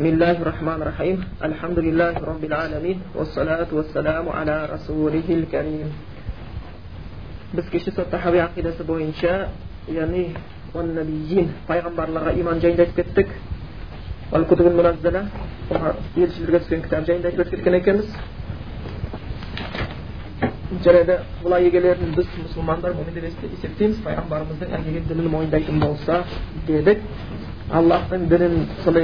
بسم الله الرحمن الرحيم الحمد لله رب العالمين والصلاة والسلام على رسوله الكريم بس كيش ستحوي عقيدة سبو إنشاء يعني والنبيين فيغمبر لغا إيمان جاين دايت بيتك والكتب المنزلة يلش برغة سكين كتاب جاين دايت بيتك كنكنس جلدة ولا يجلر بس مسلمان دار مهندر يستيبتين فيغمبر مزدن أجيب دلل موين دايت مبوصة аллахтың дінін сол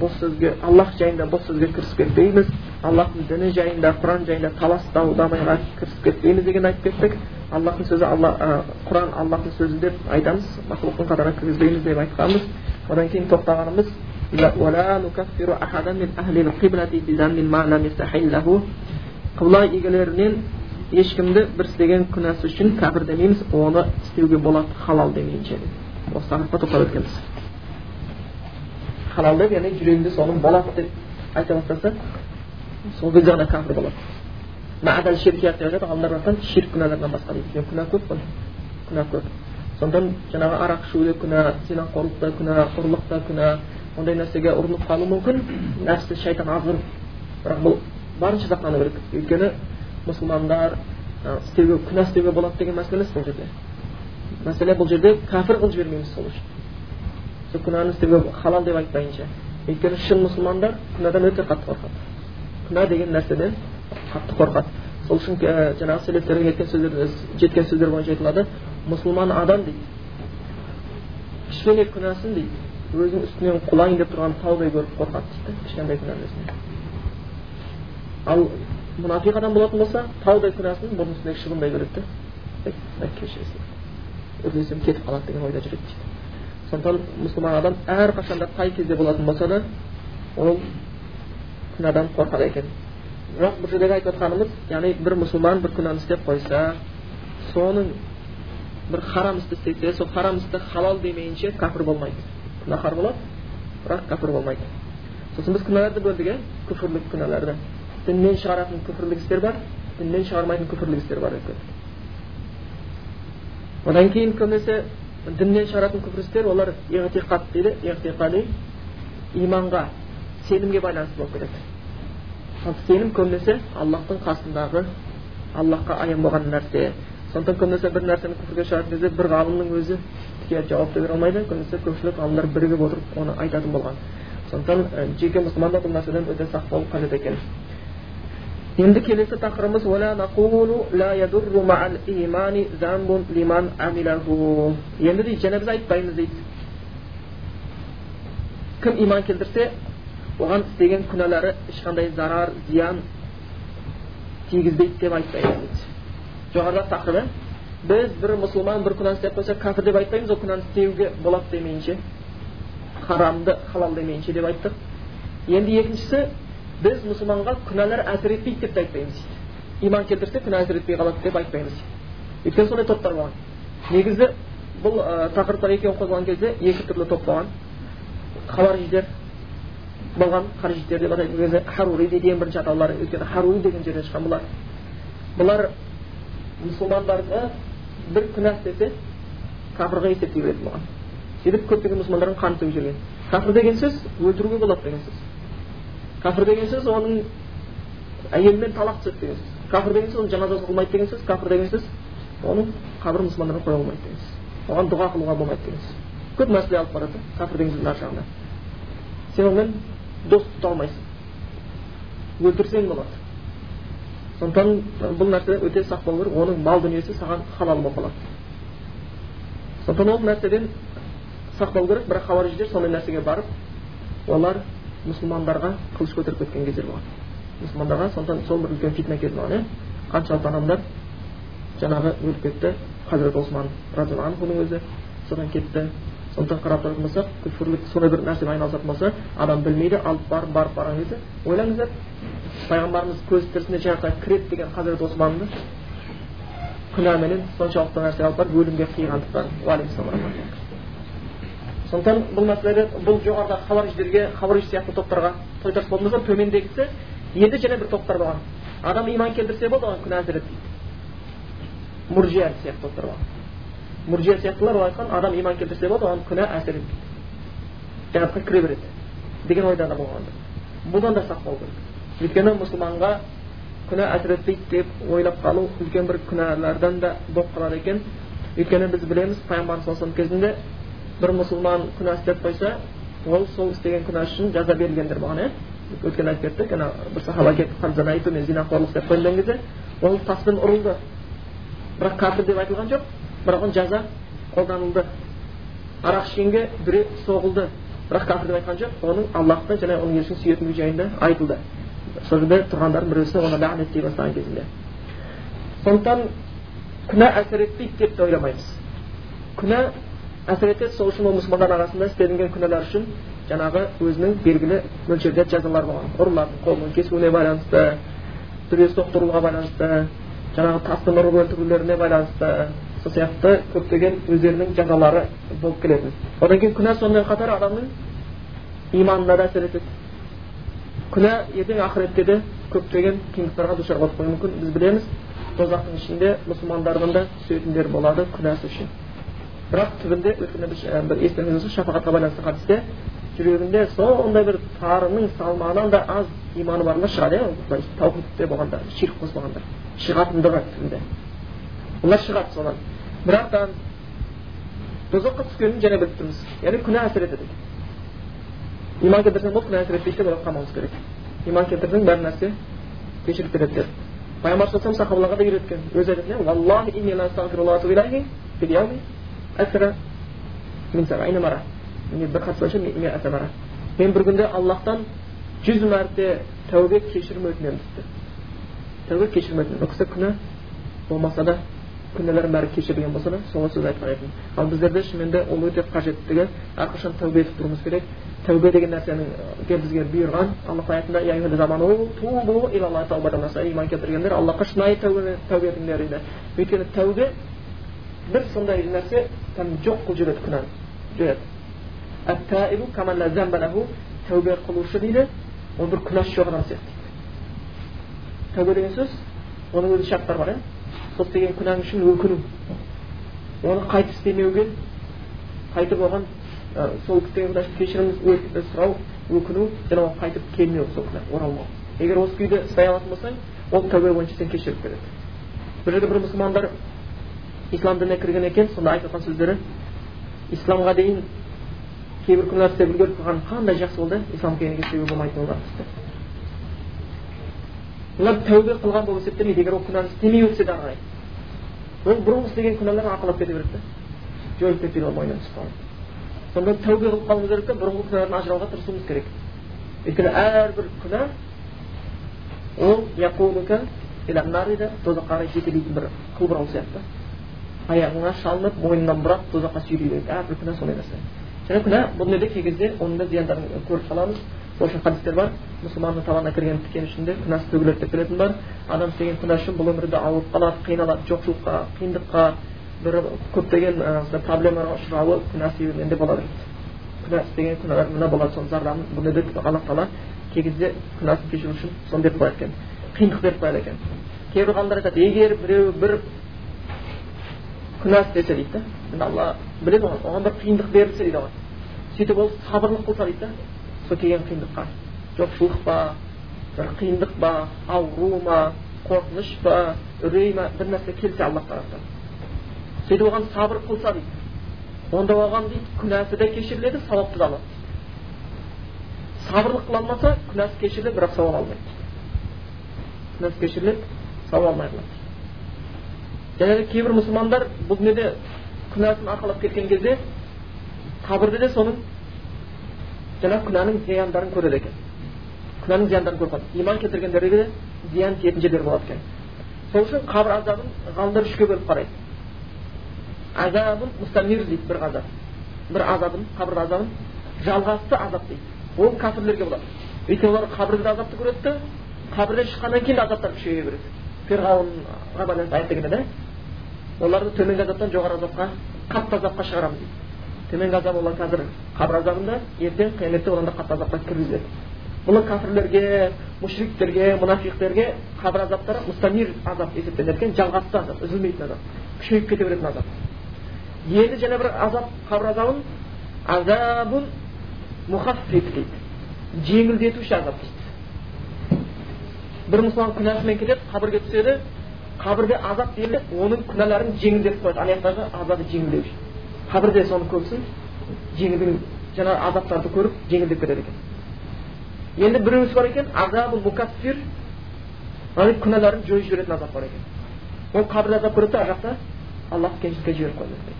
бұл сөзге аллах жайында бұл сөзге кірісіп кетпейміз аллахтың діні жайында құран жайында талас дау дамайға кірісіп кетпейміз деген айтып кеттік аллахтың сөзі алла құран аллахтың сөзі деп айтамыз мақлұқтың қатарына кіргізбейміз деп айтқанбыз одан кейін тоқтағанымыз қыбла егелерінен ешкімді бір істеген күнәсі үшін кәпір демейміз оны істеуге болады халал демейінше осы тақырыпқа тоқтап өткенбіз халал деп яғни жүрегінде соның болады деп айта бастаса сол кезде ғана кәпір болады ширкият деп айтады ғалымдар айтқан ширк күнәларынан басқа дейді күнә көп қой күнә көп сондықтан жаңағы арақ ішу де күнә зинақорлық та күнә ұрлық та күнә ондай нәрсеге ұрынып қалу мүмкін нәпсі шайтан азғырып бірақ бұл барынша сақтану керек өйткені мұсылмандар істеуге күнә істеуге болады деген мәселе емес бұл жерде мәселе бұл жерде кәпір қылып жібермейміз сол үшін сол күнәні істеуге халал деп айтпайынша өйткені шын мұсылмандар күнәдан өте қатты қорқады күнә деген нәрседен қатты қорқады сол үшін жаңағы селефтерге кеткен сөздер жеткен сөздер бойынша айтылады мұсылман адам дейді кішкене күнәсін дейді өзінің үстінен құлайын деп тұрған таудай көріп қорқады дейді кішкентай күнәсінен ал мұнафиқ адам болатын болса таудай күнәсін мұрнының үстіндегі шыбындай көреді да кешіресің өрлесем кетіп қалады деген ойда жүреді дейді сондықтан мұсылман адам әрқашанда қай кезде болатын болса да ол күнәдан қорқады екен бірақ бұл жердегі айтып жатқанымыз яғни бір мұсылман бір күнәні істеп қойса соның бір харам істі істесе сол харам істі халал демейінше кәпір болмайды күнәһар болады бірақ кәпір болмайды сосын біз күнәларды бөлдік иә күфірлік күнәларды діннен шығаратын күпірлік істер бар діннен шығармайтын күпірлік істер бар екен одан кейін көбінесе діннен шығаратын күпір істер олар иғтиқат дейді иғтиқади иманға сенімге байланысты болып кетеді ал сенім көбінесе аллахтың қасындағы аллахқа аян болған нәрсе сондықтан көбінесе бір нәрсені күпірге шығаратын кезде бір ғалымның өзі тіке жауап бере алмайды көбінесе көпшілік ғалымдар бірігіп отырып оны айтатын болған сондықтан жеке мұсылмандар бұл нәрседен өте сақ болу қажет екен енді келесі тақырыбымыз енді дейді және біз айтпаймыз дейді кім иман келтірсе оған істеген күнәлары ешқандай зарар зиян тигізбейді деп айтпаймыз дейді жоғарыдағы тақырыбы біз бір мұсылман бір күнәні істеп қойса кәпір деп айтпаймыз ол күнәні істеуге болады демейінше харамды халал демейінше деп айттық енді екіншісі біз мұсылманға күнәлар әсер етпейді деп те айтпаймыз иман келтірсе күнә әсер етпей қалады деп айтпаймыз өйткені сондай топтар болған негізі бұл ә, тақырыптар екеуін қозғаған кезде екі түрлі топ болған хавариждер болған хариждер деп атайтын кезде дейді ең бірінші атаулары өйткені харури деген жерден шыққан бұлар бұлар мұсылмандарды бір күнә істесе кәпірға есептей беретін болған сөйтіп көптеген мұсылмандардың қанын төгіп жіберген кәпір деген сөз өлтіруге болады деген сөз кәпір деген сөз оның әйелімен талақ түседі деген сөз кәпір деген сөз оның жаназасы қылмайды деген сөз кәпір деген сөз оның қабірін мұсылмандарға қоя болмайды деген сөз оған дұға қылуға болмайды деген сөз көп мәселе алып барады кәпір деген сөздің ар жағында сен онымен дос тұта алмайсың өлтірсең болады сондықтан бұл нәрсе өте сақ болу керек оның мал дүниесі саған халал болып қалады сондықтан ол нәрседен сақ болу керек бірақ хауариждер сондай нәрсеге барып олар мұсылмандарға қылыш көтеріп кеткен кездер болған мұсылмандарға сондықтан сол бір үлкен фитна келді оған иә қаншалықты адамдар жаңағы өліп кетті хазірет осман разиаллаху өзі содан кетті сондықтан қарап тұратын болсақ күфірлік сондай бір нәрсемен айналысатын болса адам білмейді алып барып барып барған кезде ойлаңыздар пайғамбарымыз көз тірісінде жәннатқа кіреді деген хазірет османды күнәменен соншалықты нәрсе алып барып өлімге қиғандықтан сондықтан бұл мәселелер бұл жоғарыдағы хавариждерге хавариж сияқты топтарға тойтарыс болса төмендегісі енді және бір топтар болған. Адам иман келтірсе болды оған күнә әсер етпейді муржия сияқты топтар болған. Муржия сияқтылар ол айтқан адам иман келтірсе болады оған күнә әсер етпейді жәннатқа кіре береді деген ойда да болған бұдан да сақ болу керек өйткені мұсылманға күнә әсер етпейді деп ойлап қалу үлкен бір күнәлардан да болып қалады екен. Өйткені біз білеміз пайғамбарымыз кезінде бір мұсылман күнә істеп қойса ол сол істеген күнә үшін жаза берілгендер болған иә өткенде айтып кеттік ана бір сахаба келіп мен зинақорлық істеп қойдым деген кезде ол таспен ұрылды бірақ кәпір деп айтылған жоқ бірақ оның жаза қолданылды арақ ішкенге біреу соғылды бірақ кәпір деп айтқан жоқ оның аллахты және оның елшісін сүйетіндігі жайында айтылды сол жерде тұрғандардың біреусі оны лағнеттей бастаған кезінде сондықтан күнә әсер етпейді деп те ойламаймыз күнә әсер етеді. Сол үшін ол мұсылмандар арасында істелінген күнәлар үшін жаңағы өзінің белгілі мөлшерде жазалар болған. Ұрылардың қолының кесуіне байланысты төбе соқтыруға байланысты жаңағы таспен ұрып өлтірулеріне байланысты сол сияқты көптеген өздерінің жазалары болып келетін одан кейін күнә сонымен қатар адамның иманына да әсер етеді. Күнә ертең ақыретте де көптеген қиындықтарға душар болып қоюы мүмкін. Біз білеміз тозақтың ішінде мұсылмандардың да түсетіндер болады күнәсі үшін. Бірақ түбінде өйткені біз бір естеріңізде шапағатқа байланысты хадисте жүрегінде сондай бір тарының салмағынан да аз иманы барлар шығады иә таухидте болғандар ширк қоспағандар шығатындығы түбінде олар шығады содан бірақ та тозаққа түскенін және біліп тұрмыз яғни күнә әсер етеді иман келтірсең болды күнә әсер етпейді деп ойлап қалмауымыз керек иман келтірсең бәр нәрсе кешіріп береді деп пайғамбар саллаллаху сахабаларға да үйреткен өзі айтатын бір хадис бойынша мен бір күнде аллахтан жүз мәрте тәубе кешірім өтінемін дейді тәубе кешірім өтінемін ол кісі күнә болмаса да күнәлердің бәрі кешірілген болса да сол сөз айтқан екен ал біздерде шынымен де ол өте қажеттігі әрқашан тәубе етіп тұруымыз керек тәубе деген нәрсенің бізге бұйырған аллах аятында иман келтіргендер аллахқа шынайы тәубе етіңдер дейді өйткені тәубе бір сондай нәрсе жоқ қылып жібереді күнәні жібереді тәубе қылушы дейді ол бір күнәсі жоқ адам сияқты тәубе деген сөз оның өзі шарттары бар иә сол істеген күнәң үшін өкіну оны қайтып істемеуге қайтып оған сол істеген кешірім сұрау өкіну және оған қайтып келмеу сол күнә оралмау егер осы күйде ұстай алатын болсаң ол тәубе бойынша сен кешіріп береді бұл жерде бір мұсылмандар ислам дініне кірген екен сонда айтып жатқан сөздері исламға дейін кейбір күнәлар істеп үлгеріп қалған қандай жақсы болды исламға келгенге себеп болмайтын болған олар тәубе қылған болып есептелмейді егер ол күнәні істемей өтсе ары қарай ол бұрынғы істеген күнәларын арқалап кете береді да жойылып кетпейді ол мойнынан түсіп қалады сонда тәубе қылып қалуымыз керек та бұрынғы күнәлардан ажырауға тырысуымыз керек өйткені әрбір күнә ол тозаққа қарай жетелейтін бір қылбұрау сияқты аяғыңа шалынып мойныңнан бұрап тозаққа сүйрей әрбір күнә сондай нәрсе және күнә бұл дүниеде кей кезде оның да зияндарын көріп қаламыз сол үшін хадистер бар мұсылманның табанына кірген тікен ішінде күнәсі төгіледі деп келетін бар адам істеген күнә үшін бұл өмірде ауырып қалады қиналады жоқшылыққа қиындыққа бір көптеген проблемаларға ұшырауы күнә себебінен де болады күнә істеген күнәлар мына болады соның зардабын бұл дүниеде аллах тағала кей кезде күнәсін кешіру үшін соны беріп қояды екен қиындық беріп қояды екен кейбір ғалымдар айтады егер біреу бір күнә істесе дейді да алла біледі оған оған бір қиындық берілсе дейді оған сөйтіп ол сабырлық қылса дейді да сол келген қиындыққа. Жоқшылық па бір қиындық па ауру ма қорқыныш па үрей ма бір нәрсе келсе аллах тараптан сөйтіп оған сабыр қылса дейді. Онда оған дейді күнәсі де кешіріледі сауапты да алады сабырлық қыла алмаса күнәсі кешіріледі бірақ сауап алмайды. Күнәсі кешіріледі сауап алмай қалады. Және де кейбір мұсылмандар бұл дүниеде күнәсін арқалап кеткен кезде қабірде де соның жаңағы күнәнің зияндарын көреді екен. Күнәнің зияндарын көріп иман келтіргендерге де зиян тиетін жерлер болады екен. Сол үшін қабір азабын ғалымдар үшке бөліп қарайды. Азабын мустамир дейді бір азап. Бір азабын қабір азабын жалғасты азап дейді. Ол кәпірлерге болады. Өйткені олар қабірде азапты көреді да қабірден шыққаннан кейін азаптар күшейе береді. Фирғауынға байланысты келеді иә оларды төменгі азаптан жоғары азапқа қатты азапқа шығарамыз дейді. Төменгі азап олар қазір қабір азабында ертең қияметте оларды қатты азапқа кіргізеді бұл кәпірлерге мушриктерге мұнафиқтерге қабір азаптары мустамир азап есептеледі екен жалғасты азап үзілмейтін азап күшейіп кете беретін азап. Енді жаңа бір азап қабір азабын азабун мухаффиф дейді. Жеңілдетуші азап дейді. Бір мұсылман күнәсімен кетеді қабірге түседі қабірде азап дейді оның күнәларын жеңілдетіп қояды аяқтағы азабы жеңілдеуші қабірде соның көбісін жеңілдің жаңағы азаптарды көріп жеңілдеп кетеді екен енді біреусі бар екен азабы мукаффир күнәларын жойып жіберетін азап бар екен ол қабірде азап көреді да ар жақта аллах кеншілікке жіберіп қояды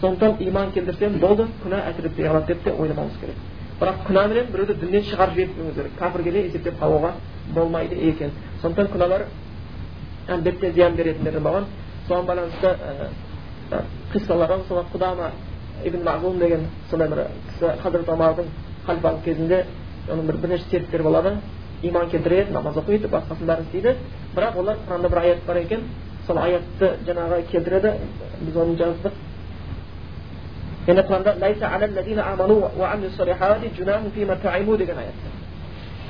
сондықтан иман келтірсем болды күнә әкеліп алады деп те ойламауымыз керек бірақ күнәменен біреуді діннен шығарып жібермеуіміз керек кәпірге есептеп қалуға болмайды екен сондықтан күнәлар әлбетте зиян беретіндері болған соған байланысты қиссаларға мысалы құдама ибн мағлум деген сондай бір кісі хазірет омардың халифалық кезінде оның бір бірнеше серіктері болады иман келтіреді намаз оқиды басқасын бәрін істейді бірақ олар құранда бір аят бар екен сол аятты жаңағы келтіреді біз оны жаздық яғни құранда деген аят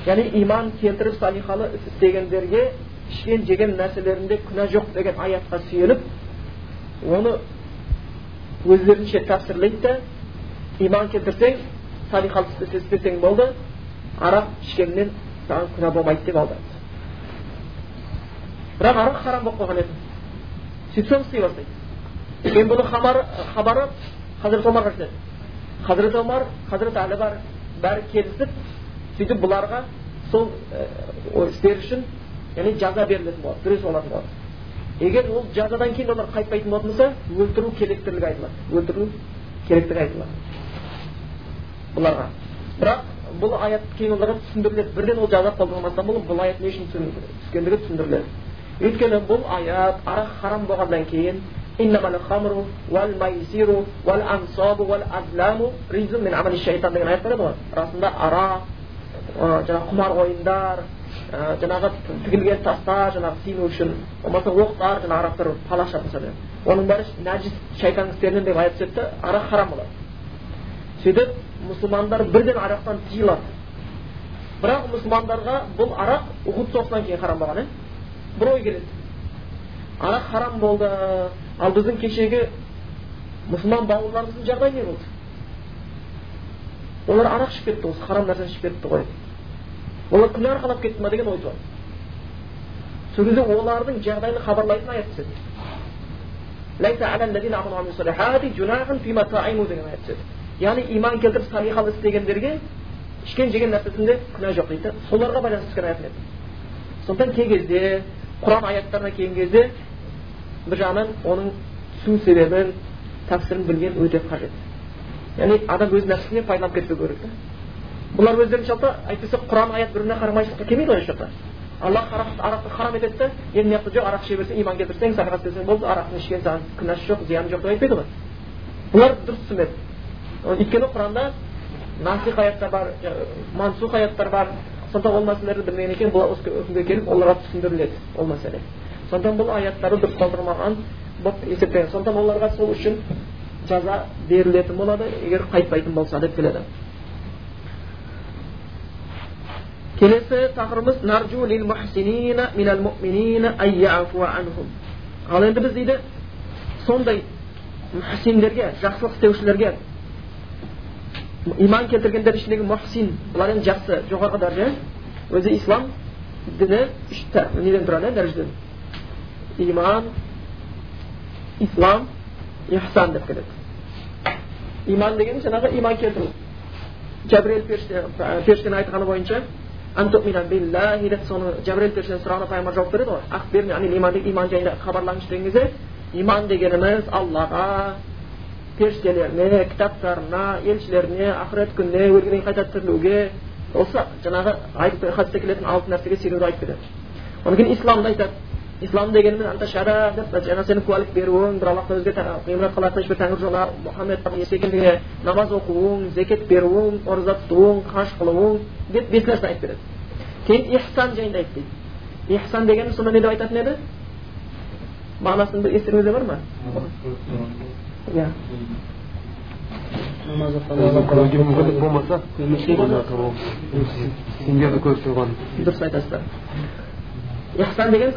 яғни иман келтіріп салихалы іс істегендерге ішкен жеген нәрселерінде күнә жоқ деген аятқа сүйеніп оны өздерінше тәпсірлейді да иман келтірсең салихалы іс істесең болды арақ ішкеннен саған күнә болмайды деп алды бірақ арақ харам болып қалған еді сөйтіп соны істей бастайды кейін бұның хабары хазірет омарға жетеді хазірет омар хазірет әлі бар бәрі келісіп сөйтіп бұларға сол істері үшін яғни жаза берілетін болады күрес болатын болады егер ол жазадан кейін олар қайтпайтын болатын болса өлтіру керектілігі айтылады өлтіру керектігі айтылады бұларға бірақ бұл аят кейін оларға түсіндіріледі бірден ол жаза қолданылмастан бұл бұл аят не үшін түскендігі түсіндіріледі өйткені бұл аят арақ харам болғаннан кейін деген аят бар еді ғой расында арақ жаңағы құмар ойындар жаңағы тігілген тастар жаңағы сыйыну үшін болмаса оқтар жаңағы арақтар палаш жасаса оның бәрі нәжіс шайтан істерінен деп аят түседі арақ харам болады. Сөйтіп мұсылмандар бірден арақтан тыйылады бірақ мұсылмандарға бұл арақ ухуд соғысынан кейін харам болған иә бір ой келеді. Арақ харам болды. Ал біздің кешегі мұсылман бауырларымыздың жағдайы не болды? Олар арақ ішіп кетті осы харам нәрсені ішіп кетті ғой. Олар күнә арқалап кетті ма деген ой туады сол кезде олардың жағдайын хабарлайтын аят түседі. Яғни иман келтіріп салихалы істегендерге ішкен жеген нәрсесінде күнә жоқ дейді. Соларға байланысты түскен аят сондықтан кей кезде құран аяттарына келген кезде бір жағынан оның түсу себебін тәпсірін білген өте қажет. Яғни адам өз нәпсісіне пайдаланып кетпеу керек та бұлар өздерінше алса әйтпесе құран аят бір біріне қарамайшылыққа келмейді ғой еш жақта аллах арақты харам етеді да енді мына жоқ арақ іше берсең иман келтірсең садақа істесең болды арақтың ішкен саған күнәсі жоқ зияны жоқ деп айтпайды ғой. Бұлар дұрыс түсінеді. Өйткені құранда насих аяттар бар мансух аяттар бар. Сондықтан ол мәселелерді білмеген екен бұл үкімге келіп оларға түсіндіріледі ол мәселе. Сондықтан бұл аяттарды дұрыс қалдырмаған болып есептеген сондықтан оларға сол үшін жаза берілетін болады егер қайтпайтын болса деп келеді. Келесі тақырыбымыз ал енді біз дейді сондай мұхсиндерге жақсылық істеушілерге иман келтіргендер ішіндегі мұхсин бұлар енді жақсы жоғарғы дәреже өзі ислам діні үш неден тұрады дәрежеден иман ислам ихсан деп келеді иман деген жаңағы иман келтіру жәбірел періштенің айтқаны бойынша деп соны жәбірел періштенің сұрағына пайғамбар жауап береді ғой ахберни иман иман жайында хабарлаңызшы деген кезде иман дегеніміз аллаға періштелеріне кітаптарына елшілеріне ақырет күніне өлгеннен қайта тірілуге осы жаңағы хадисте келетін алты нәрсеге сенуді айтып береді одан кейін исламды айтады ислам дегеніміз анташара деп жаңа сенің куәлік беруің бір аллахтан өзге ғибрат қылатын ешбір тәңір жоқ мұхаммед екендігіне намаз оқуың зекет беруің ораза тұтуың хаж қылуың деп бес нәрсе айтып береді кейін ихсан жайында айтты дейді ихсан дегеніміз сонда не деп айтатын еді мағынасын естеріңізде бар ма иә мүмкіндік болмаса сендерді көріп тұрған дұрыс айтасыздар ихсан дегеніміз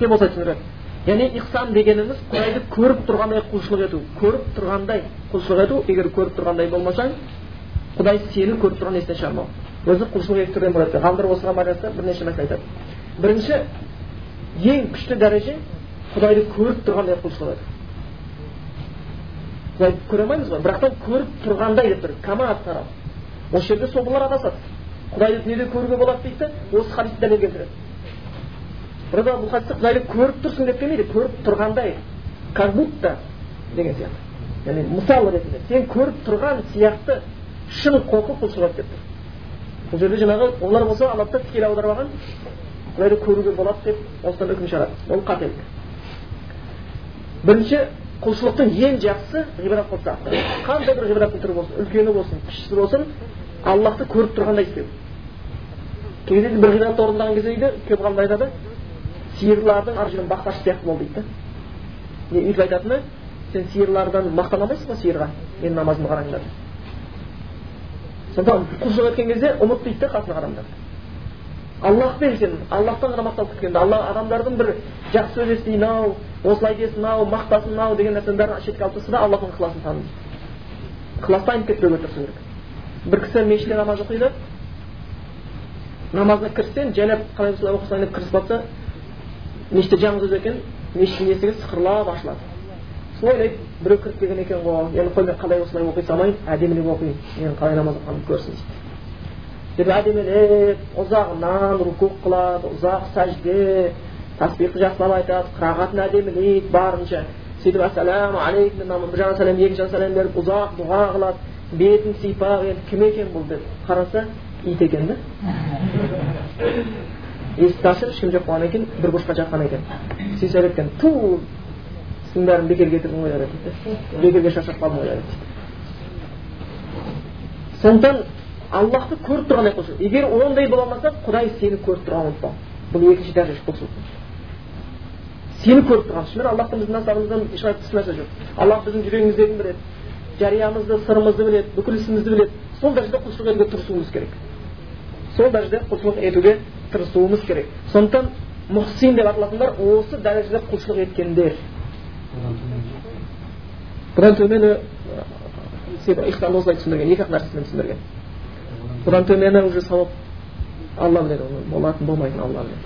деп осылай түсіндіреді яғни ихсан дегеніміз құдайды көріп тұрғандай құлшылық ету көріп тұрғандай құлшылық ету егер көріп тұрғандай болмасаң құдай сені көріп тұрған естен шығармау өзі құлшылық екі түрден болады ғалымдар осыған байланысты бірнеше мәселе айтады бірінші ең күшті дәреже құдайды көріп тұрғандай құлшылық ету құдайды көре алмаймыз ғой бірақтан көріп тұрғандай деп тұр осы жерде собылар адасады құдайды дүниеде көруге болады дейді да осы хадисті дәлел келтіреді. Burada бұл хадисте құдайды көріп тұрсың деп келмейді көріп тұрғандай как будто деген сияқты. Яғни мысал ретінде сен көріп тұрған сияқты шын қорқып құлшылық деп тұр. Бұл жерде жаңағы олар болса алады да тікелей алған құдайды көруге болады деп осыдан үкім шығарады. Ол қателік бірінші құлшылықтың ең жақсысы ғибрат қылса қандай бір ғибраттың түрі болсын үлкені болсын кішісі болсын аллахты көріп тұрғандай істеу. Кей кезде бір ғибратты орындаған кезде дейді ғалымдар айтады сиырлардың ар жағынан бақташы сияқты бол дейді да не өйтіп айтатыны сен сиырлардан мақтана алмайсың ғой сиырға менің намазымды қараңдар сонда құлшылық еткен кезде ұмыт дейді да қасына адамдар аллахпен сен аллахтан ғана мақтанып кеткенде алла адамдардың бір жақсы сөз естиін ау осылай десін ау мақтасын ау деген нәрсенің бәрін шетке алып тастаса да аллахтың ықыласын таны ықыласты айнып кетпеуге тырысу керек бір кісі мешітте намаз оқиды намазына кіріссең жайлап қалай осылай оқысаң деп кірісіп жатса мешітте жалғыз өзі екен мешіттің есігі сықырлап ашылады. Сосын ойлайды біреу кіріп келген екен ғой енді қой мен қалай осылай оқи салмайын әдемілеп оқиын менің қалай намаз оқығанымды көрсін дейді. Деп әдемілеп ұзағынан рукук қылады ұзақ сәжде тасбихты жақсылап айтады қырағатын әдемілейді барынша. Сөйтіп ассаламу алейкум бір жағынан сәлем екінші жағынан сәлем беріп ұзақ дұға қылады. Бетін сипап енді кім екен бұл деп қараса ит екен да. Есікті ашып ешкім жоқ болғаннан кейін бір бұрышқа жатқан екен. Сөйлеп екен ту! сіздің бәрін бекер кетірдім ғой дейді бекерге шаршап қалдым ғой дейді сондықтан аллахты көріп тұрғандай құлшылық егер ондай бола алмаса құдай сені көріп тұрғанын ұмытпау бұл екінші дәреже құлшылық сені көріп тұрған. Шынымен аллахтың біздің насабымыздан ешқандай тыс нәрсе жоқ. Аллах біздің жүрегіміздегіні біледі. Жариямызды сырымызды біледі бүкіл ісімізді біледі сол дәрежеде құлшылық етуге тырысуымыз керек сол дәрежеде құлшылық етуге тырысуымыз керек сондықтан мұхсин деп аталатындар осы дәрежеде құлшылық еткендер бұдан төмені ихсан осылай түсіндірген екі ақ нәрсесімен түсіндірген бұдан төмені уже сауап алла біледі оны болатын болмайтынын алла біледі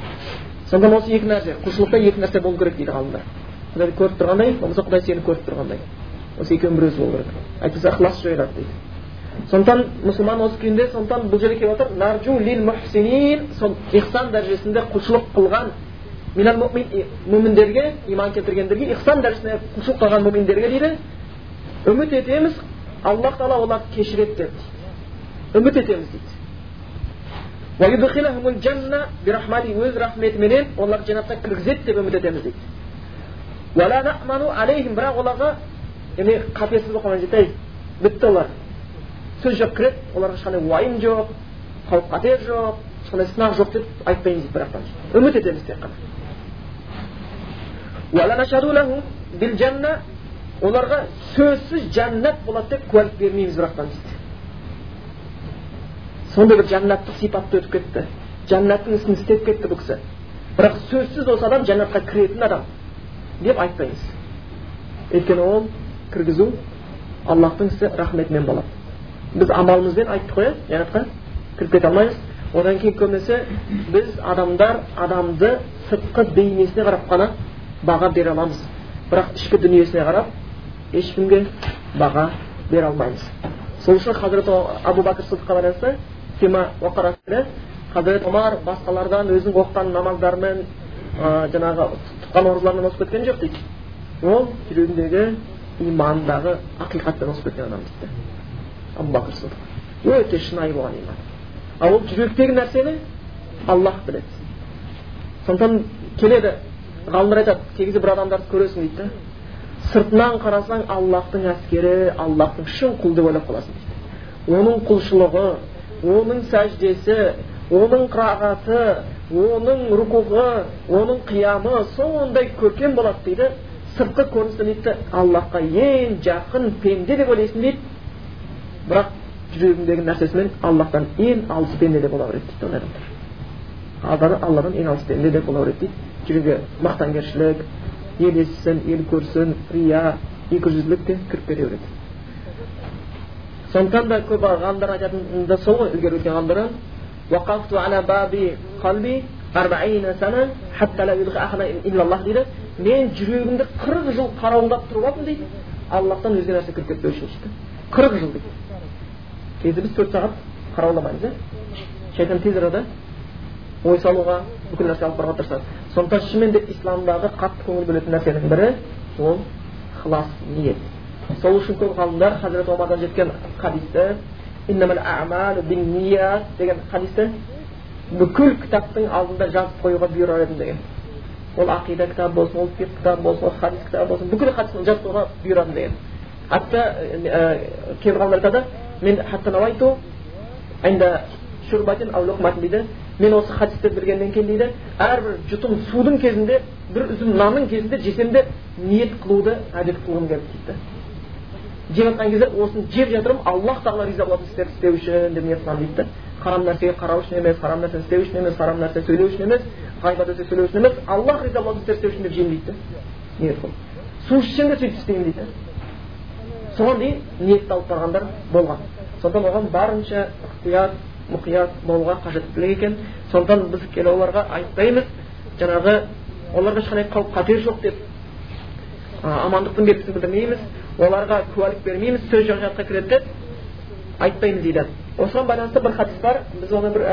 сондықтан осы екі нәрсе құлшылықта екі нәрсе болу керек дейді ғалымдар құдайды көріп тұрғандай болмаса құдай сені көріп тұрғандай осы екеуінің біреусі болу керек әйтпесе ықылас жойылады дейді сондықтан мұсылман осы күйінде сондықтан бұл жерде келіп отыр наржу лил мухсинин сол ихсан дәрежесінде құлшылық қылған мүміндерге иман келтіргендерге ихсан дәрежесінде құлшылық қылған мүминдерге дейді үміт етеміз аллах тағала оларды кешіреді деп үміт етеміз дейді өз рахметіменен оларды жәннатқа кіргізеді деп үміт етеміз дейді бірақ оларға қатесіз болып қалған жетей бітті олар сөз жоқ кіреді оларға ешқандай уайым жоқ қауіп қатер жоқ ешқандай сынақ жоқ деп айтпаймыз дейді үміт етеміз тек қана оларға сөзсіз жәннат болады деп куәлік бермейміз бірақтан дейді сондай бір жәннаттық сипатты өтіп кетті жәннаттың ісін істеп кетті бұл кісі бірақ сөзсіз осы адам жәннатқа кіретін адам деп айтпаймыз өйткені ол кіргізу аллахтың ісі рахметімен болады біз амалымызбен айттық қой иә жәннатқа кіріп кете алмаймыз одан кейін көбінесе біз адамдар адамды сыртқы бейнесіне қарап қана баға бере аламыз бірақ ішкі дүниесіне қарап ешкімге баға бере алмаймыз сол үшін хазірет абу бәкір сыдыққа байланысты хазірет омар басқалардан өзінің оқыған намаздарымен жаңағы тұтқан оразаларынан озып кеткен жоқ дейді ол жүрегіндегі имандағы ақиқаттан озып кеткен адам дейді абу бәкір сыдық өте шынайы болған иман ал ол жүректегі нәрсені аллах біледі сондықтан келеді ғалымдар айтады кезде бір адамдарды көресің дейді да сыртынан қарасаң аллахтың әскері аллахтың шын құлы деп ойлап қаласың дейді оның құлшылығы оның сәждесі оның қырағаты оның рукуғы оның қиямы сондай көркем болады дейді сыртқы көріністен дейді аллахқа ең жақын пенде деп ойлайсың дейді бірақ жүрегіндегі нәрсесімен аллахтан ең алыс пенде де бола береді дейді ондай адамдар алладан ең алыс пенде де бола береді дейді жүрегі мақтанкершілік ел естісін ел көрсін рия екіжүзділік те кіріп кете береді сондықтан да көп ғалымдар айтатын да сол ғой ілгері өткен ғалымдар мен жүрегімді қырық жыл қарауылдап тұрып алдым дейді. Аллахтан өзге нәрсе кіріп кетпеу үшін дейді қырық жыл дейді. Кейде біз төрт сағат қарауламаймыз иә? Шайтан тез арада ой салуға бүкіл нәрсе алып баруға тырысады. Сондықтан шынымен де исламдағы қатты көңіл бөлетін нәрсенің бірі ол ықылас ниет. Сол үшін көп ғалымдар хазірет омардан жеткен хадисті деген хадисті бүкіл кітаптың алдында жазып қоюға бұйырар едім деген. Ол ақида кітабы болсын ол фиқ кітабы болсын ол хадис кітабы болсын. Бүкіл хадисті жазып қоюға бұйырадым деген хатта кейбір ғалымдар айтады мен дейді. Мен осы хадистерді білгеннен кейін дейді әрбір жұтым судың кезінде бір үзім нанның кезінде жесем де ниет қылуды әдет қылғым келді дейді. Жеп жатқан кезде осыны жеп жатырмын аллах тағала риза болатын істерді істеу үшін деп ниет қыламын дейді. Харам нәрсеге қарау үшін емес харам нәрсені істеу үшін емес харам нәрсе сөйлеу үшін емес ғайбат өте сөйлеу үшін емес аллах риза болатын істерді істеу үшін деп жеймін дейді ниет қылып су ішсем де сөйтіп істеймін дейді соған дейін ниетті алып барғандар болған сондықтан оған барынша ықтият мұқият болуға қажеттілік екен сондықтан біз келе оларға айтпаймыз жаңағы оларға ешқандай қауіп қатер жоқ деп амандықтың белгісін білдірмейміз оларға куәлік бермейміз сөз жоқ жатқа кіреді деп айтпаймыз дейді осыған байланысты бір хадис бар біз оны бір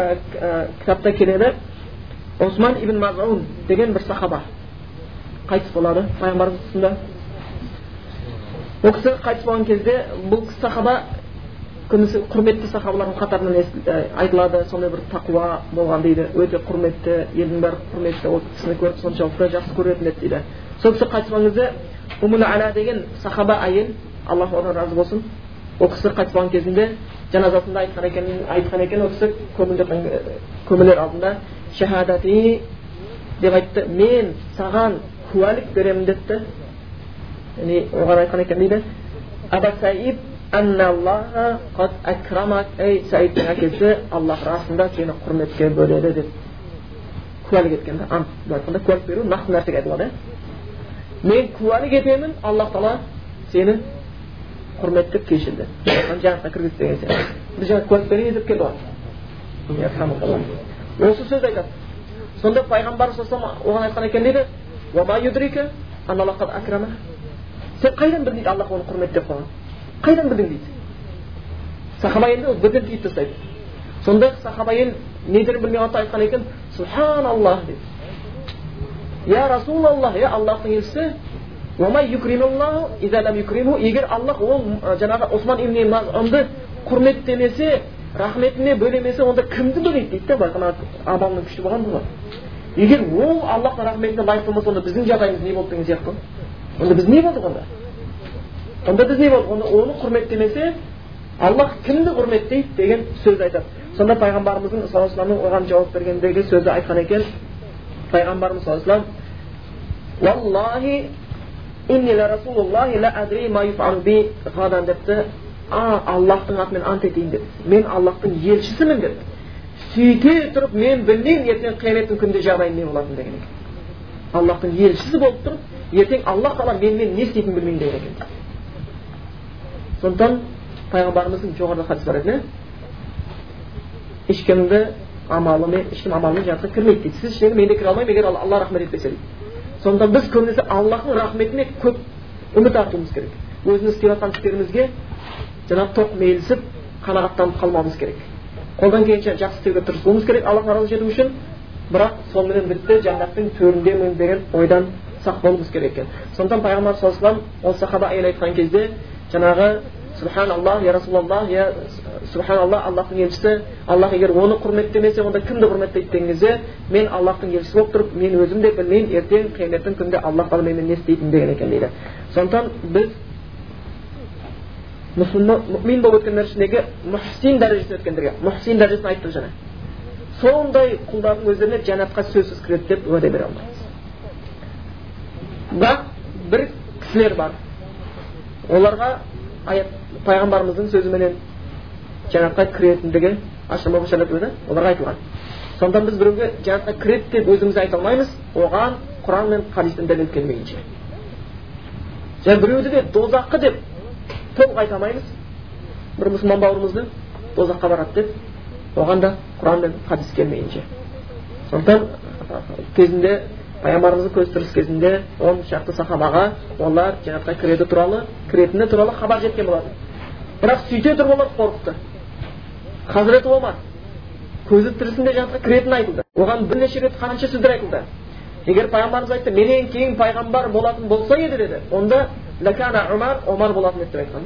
кітапта келеді осман ибн мазун деген бір сахаба қайтыс болады пайғамбарымыз тұсында ол кісі қайтыс болған кезде бұл сахаба көбінесе құрметті сахабалардың қатарынан айтылады сондай бір тақуа болған дейді өте құрметті елдің бәрі құрметті ол кісіні көріп соншалықты жақсы көретін еді дейді сол кісі қайтыс болған кезде деген сахаба әйел аллах одан разы болсын ол кісі қайтыс болған кезінде жаназасында айтқан екен айтқан екен ол кісі көмілер алдында шахадати деп айтты мен саған куәлік беремін да яғни оған айтқан екен дейді ей саидтің әкесі аллах расында сені құрметке бөледі деп куәлік еткен да ант былай айтқанда куәлік беру нақты нәрсеге айтылады иә мен куәлік етемін аллах тағала сені құрметтеп кешірді жәннатқа кіргізді деген сияқты біз жаңа берейін деп ғой осы сөз айтады сонда пайғамбар оған айтқан екен дейді сен қайдан білдің дейді аллах оны құрметтеп қойған қайдан білдің дейді сахаба енді бірден тиіп тастайды сонда сахаба әйел не дерін білмей қалса айтқан екен субханаллах дейді я расулаллах иә аллахтың елшісі егер аллах ол жаңағы осман ибн мазунды құрметтемесе рахметіне бөлемесе онда кімді бөлейді дейді да байқана амалының күшті болған ғой егер ол аллахтың рахметіне лайық болмаса онда біздің жағдайымыз не болды деген сияқты онда біз не болдық онда онда біз не болдық онда оны құрметтемесе аллах кімді құрметтейді деген сөз айтады сонда пайғамбарымыздың саллаллаху алейhi оған жауап бергендегі сөзді айтқан екен пайғамбарымыз саллаллаху алейhi вассалам депті а аллахтың атымен ант етейін деді мен аллахтың елшісімін деді сөйте тұрып мен білмеймін ертең қияметтің күнінде жағдайым не болатынын деген екен аллахтың елшісі болып тұрып ертең аллах тағала менімен не істейтінін білмеймін деген екен сондықтан пайғамбарымыздың жоғарыда хадис бар еді ешкімді амалымен ешкім амалымен жәннатқа кірмейді дейді сіз ішінен мен де кіре алмаймын егер алла рахмет етпесе дейді сондықтан біз көбінесе аллахтың рахметіне көп үміт артуымыз керек. Өзіміз істеп жатқан істерімізге жаңағы тоқмейілсіп қанағаттанып қалмауымыз керек. Қолдан келгенше жақсы істеуге тырысуымыз керек аллахқа разы ету үшін. Бірақ сонымен бітті жәннаттың төріндемін деген ойдан сақ болуымыз керек екен. Сондықтан пайғамбар саллаллаху алейhi ол сахаба әйел айтқан кезде жаңағы субханаллах я расулаллах я субханаллах аллахтың елшісі аллах егер оны құрметтемесе онда кімді құрметтейді деген кезде мен аллахтың елшісі болып тұрып мен өзім де білмеймін ертең қияметтің күнінде аллах тағала не істейтінін деген екен дейді сондықтан біз мұмин болып өткендер ішіндегі мұхсин дәрежесіне өткендерге мұхсин дәрежесін айттық жаңа сондай құлдардың өздеріне жәннатқа сөзсіз кіреді деп уәде бере алмаймыз бірақ бір кісілер бар оларға аят пайғамбарымыздың сөзіменен жәннатқа кіретіндігі оларға айтылған сондықтан біз біреуге жәннатқа кіреді деп өзіміз айта алмаймыз оған құран мен хадистен дәлел келмейінше және біреуді де дозақы деп толық айта алмаймыз бір мұсылман бауырымызды дозаққа барады деп оған да құран мен хадис келмейінше сондықтан кезінде пайғамбарымыздың көз тіріс кезінде он шақты сахабаға олар жәннатқа кіреді туралы кіретіні туралы хабар жеткен болатын бірақ сөйте тұрып олар қорықты хазіреті омар көзі тірісінде жәннатқа кіретіні айтылды оған бірнеше рет қанша сөздер айтылды егер пайғамбарымыз айтты менен кейін пайғамбар болатын болса еді деді онда омар омар болатын еді деп айтқан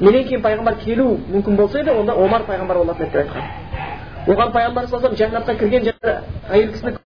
менен кейін пайғамбар келу мүмкін болса еді онда омар пайғамбар болатын еді деп айтқан оған пайғамбар саллаллаху жәннатқа кірген әйел кісіні